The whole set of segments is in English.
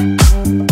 Thank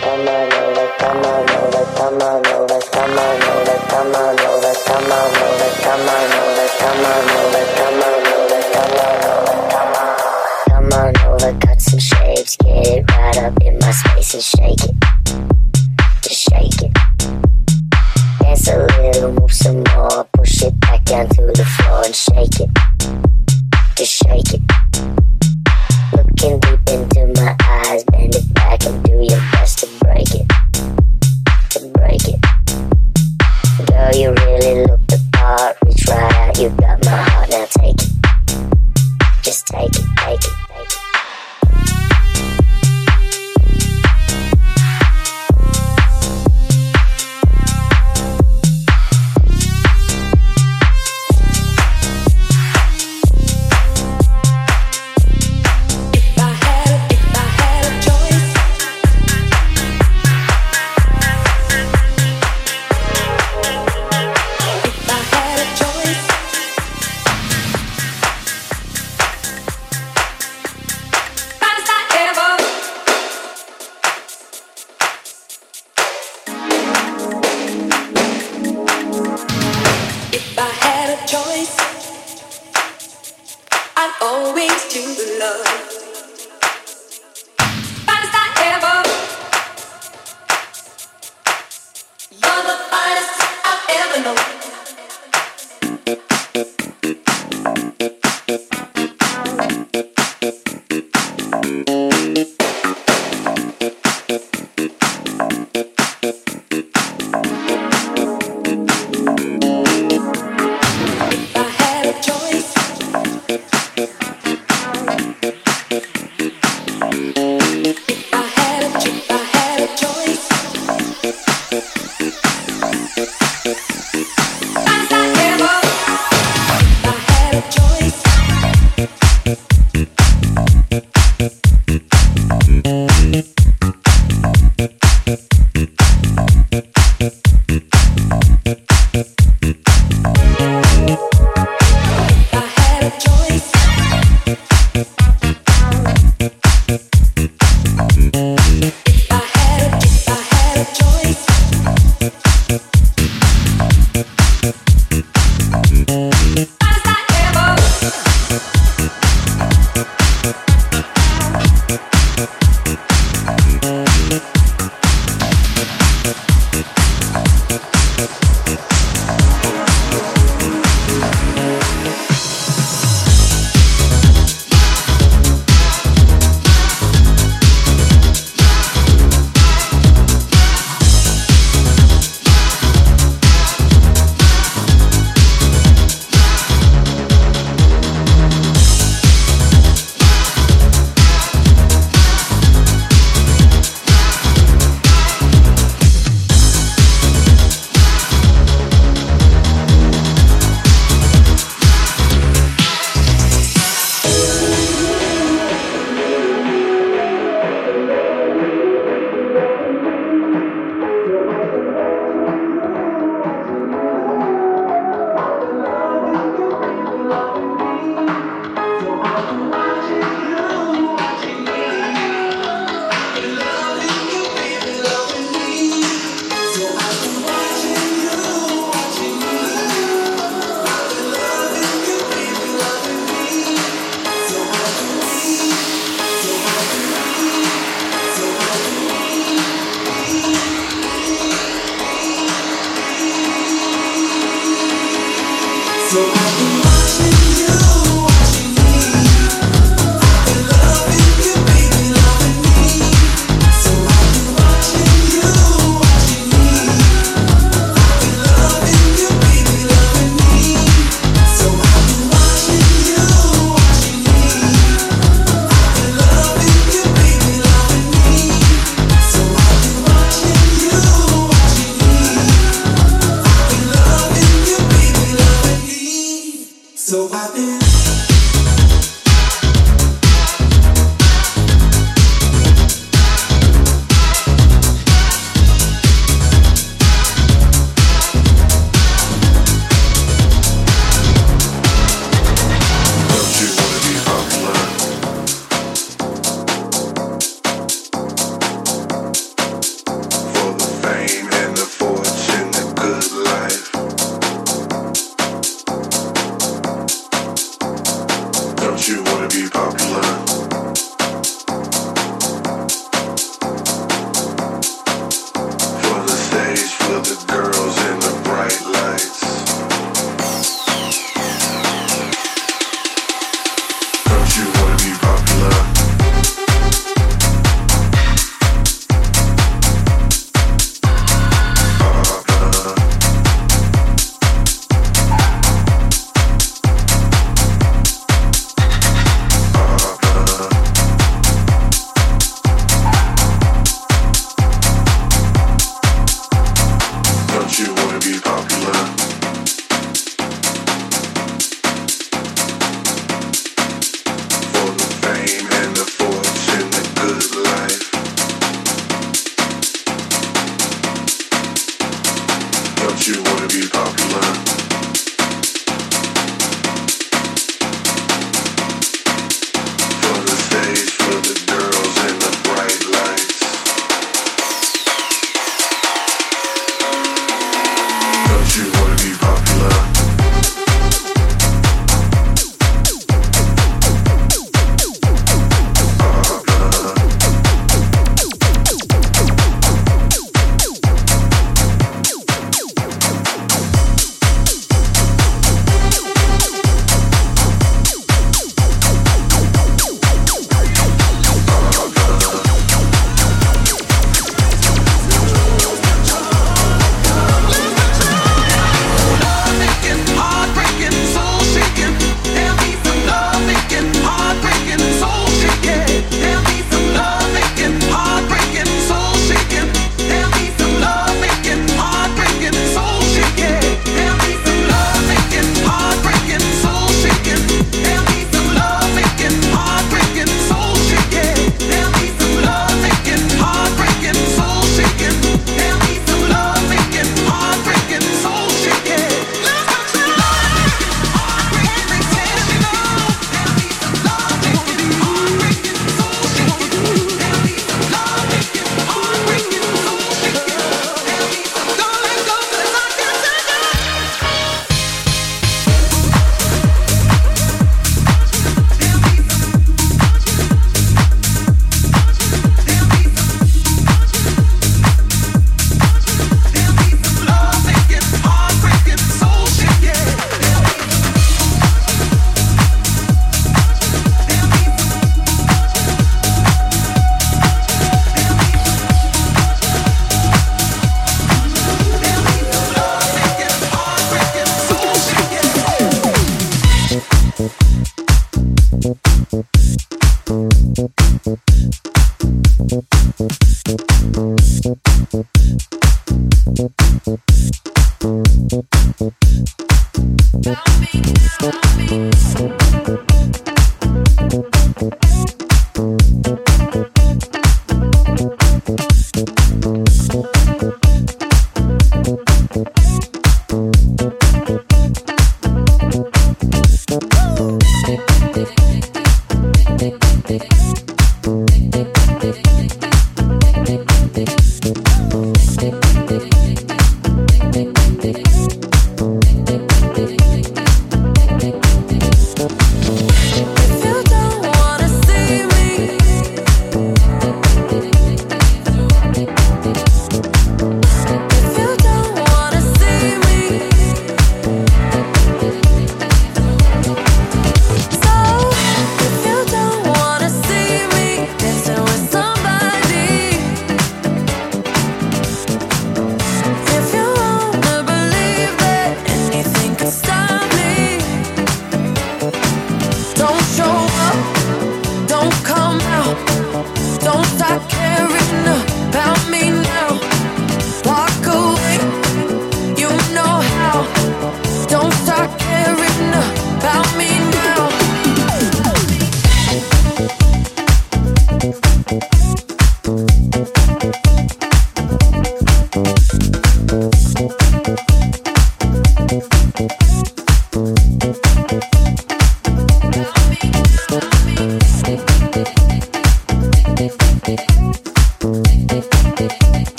Come on over, cut some shapes, get right up in my space and shake it.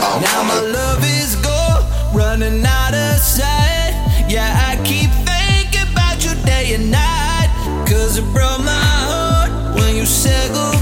Now my love is gone, running out of sight. Yeah, I keep thinking about you day and night. Cause it broke my heart when you said goodbye.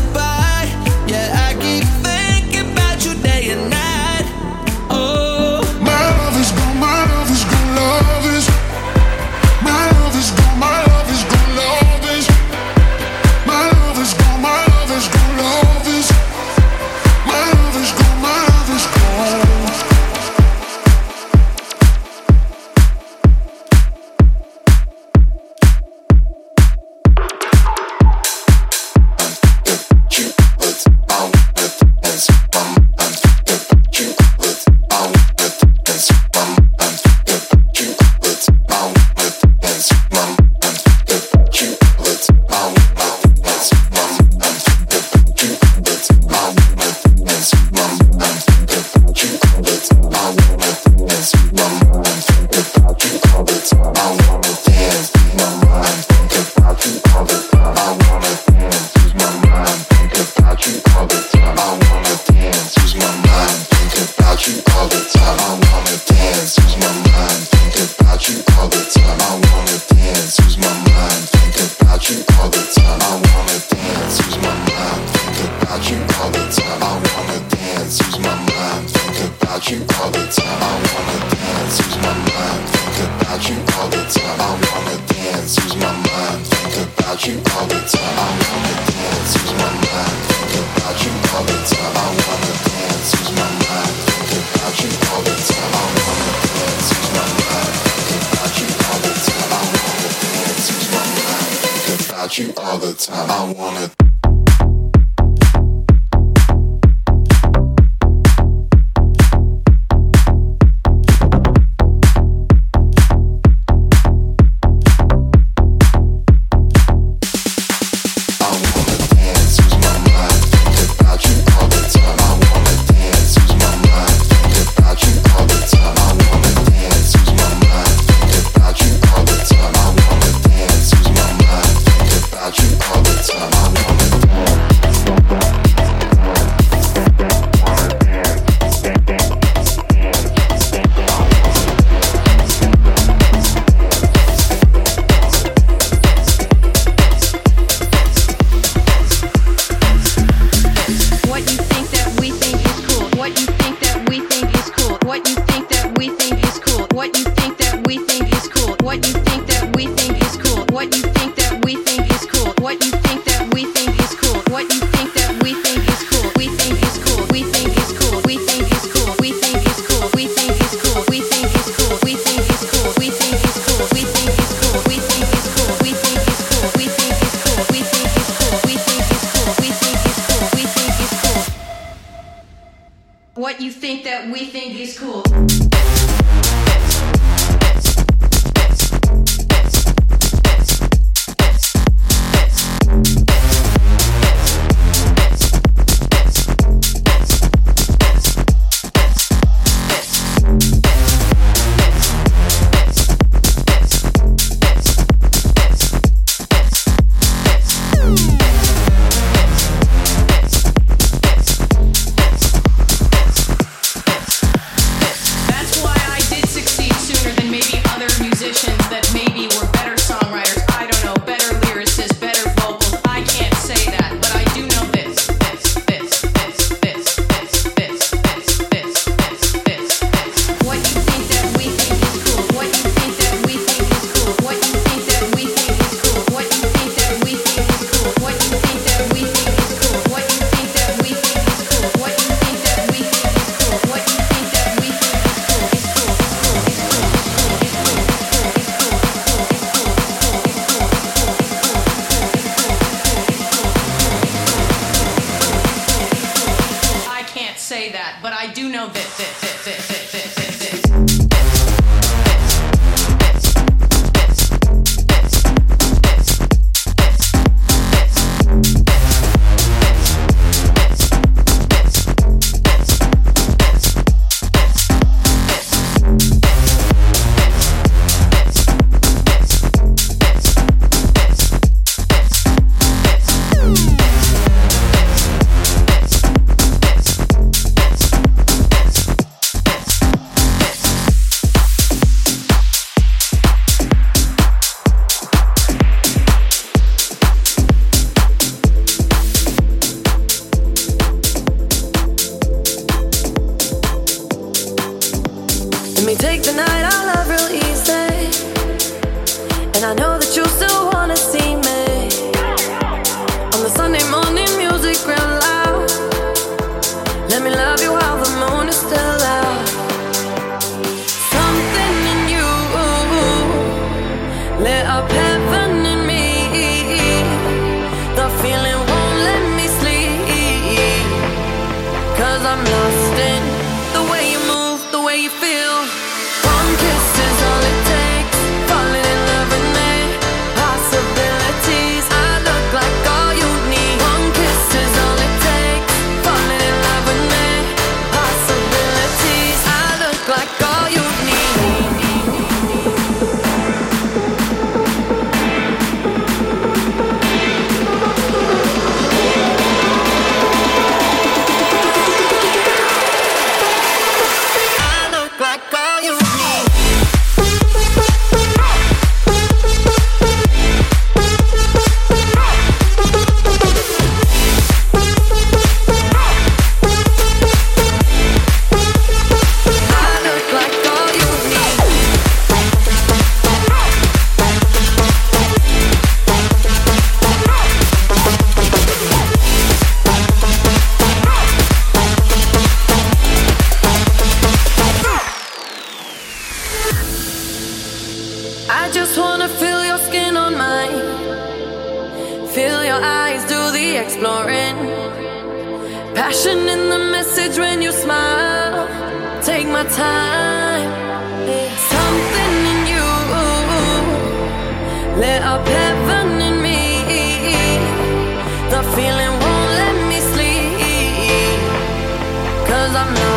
you all the time. I wanna. I just wanna feel your skin on mine. Feel your eyes do the exploring. Passion in the message when you smile. Take my time. Something in you lit up heaven in me. The feeling won't let me sleep. Cause I'm not.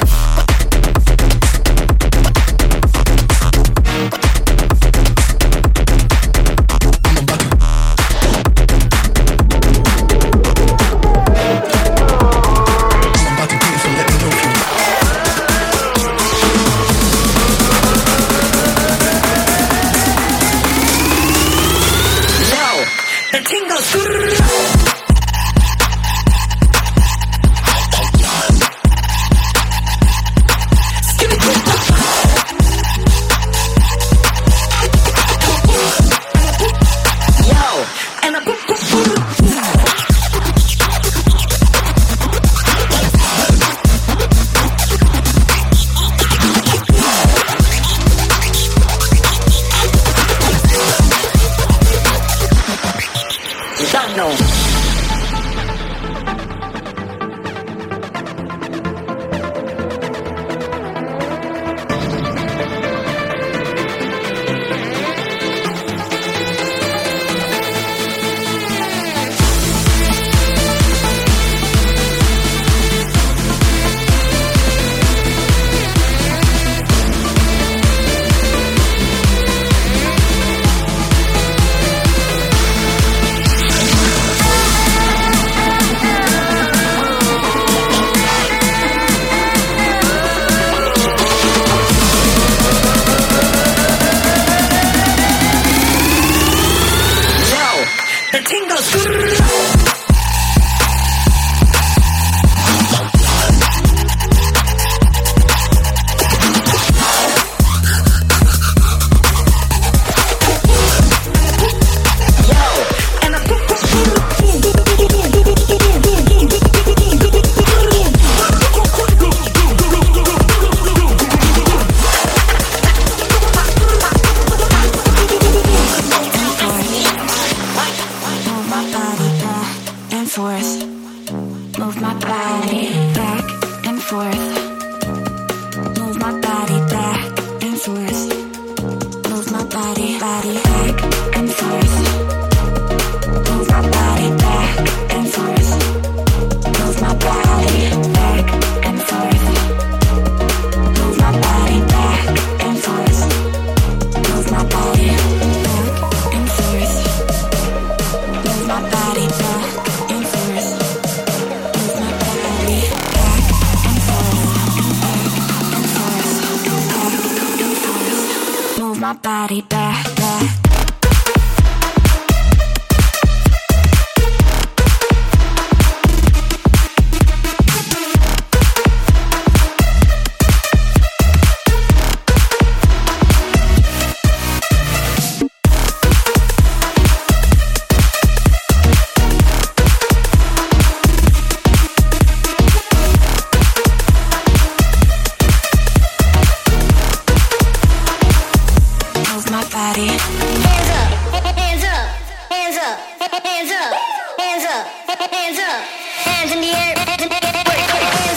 Yeah. hands up, hands up, hands up, hands in the air, hands in the air.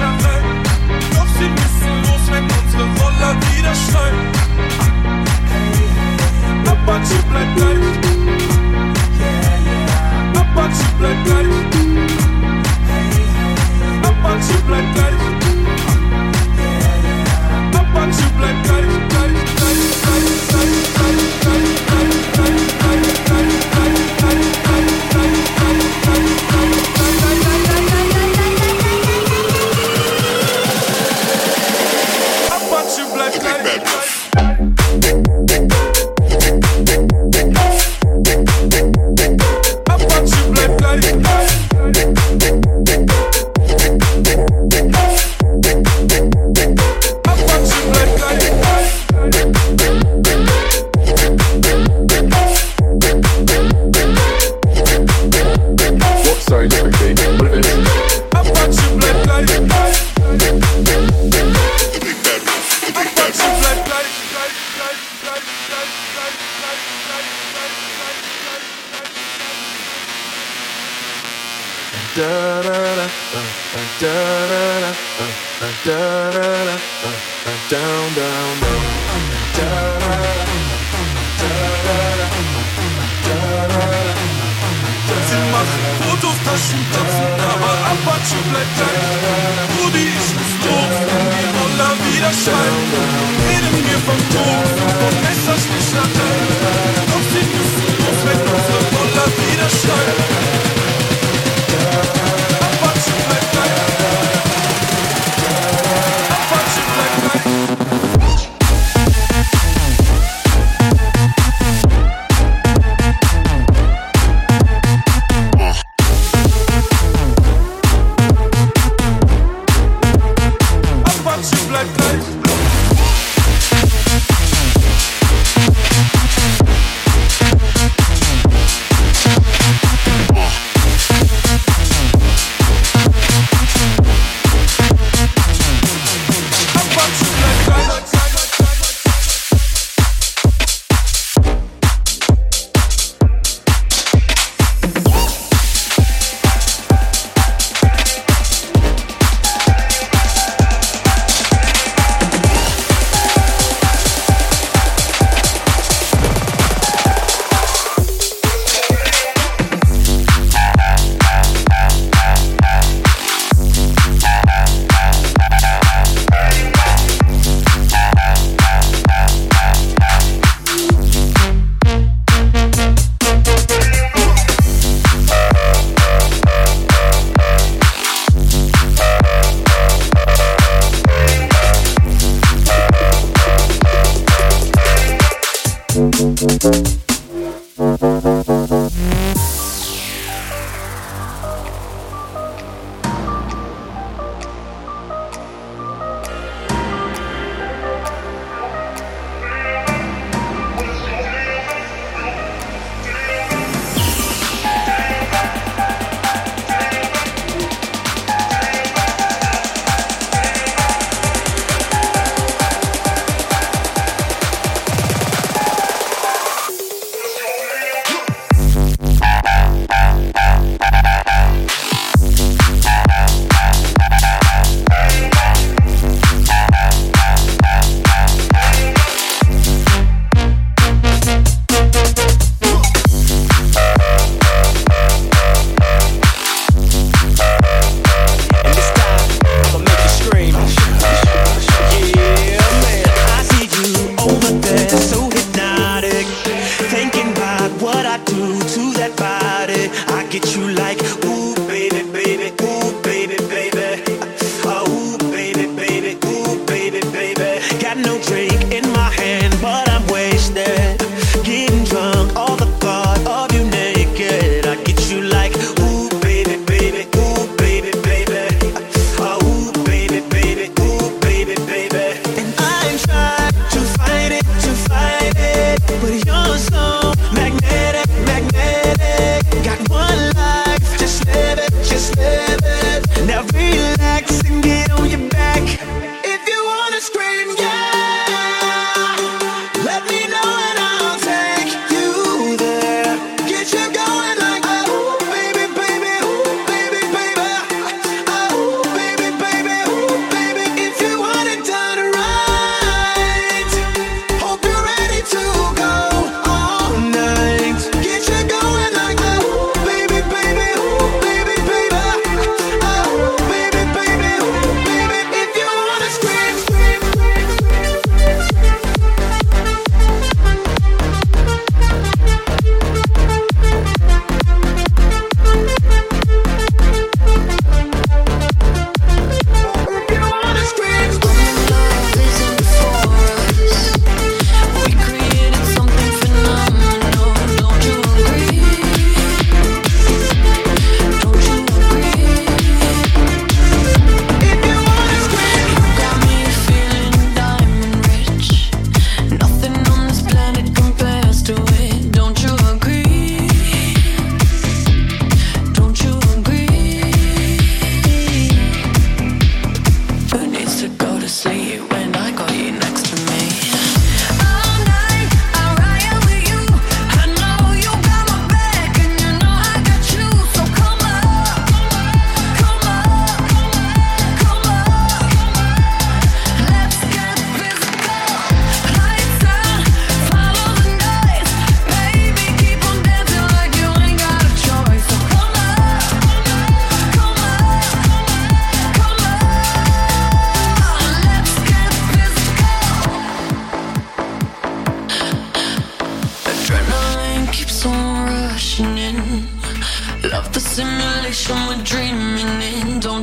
sometimes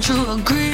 you agree?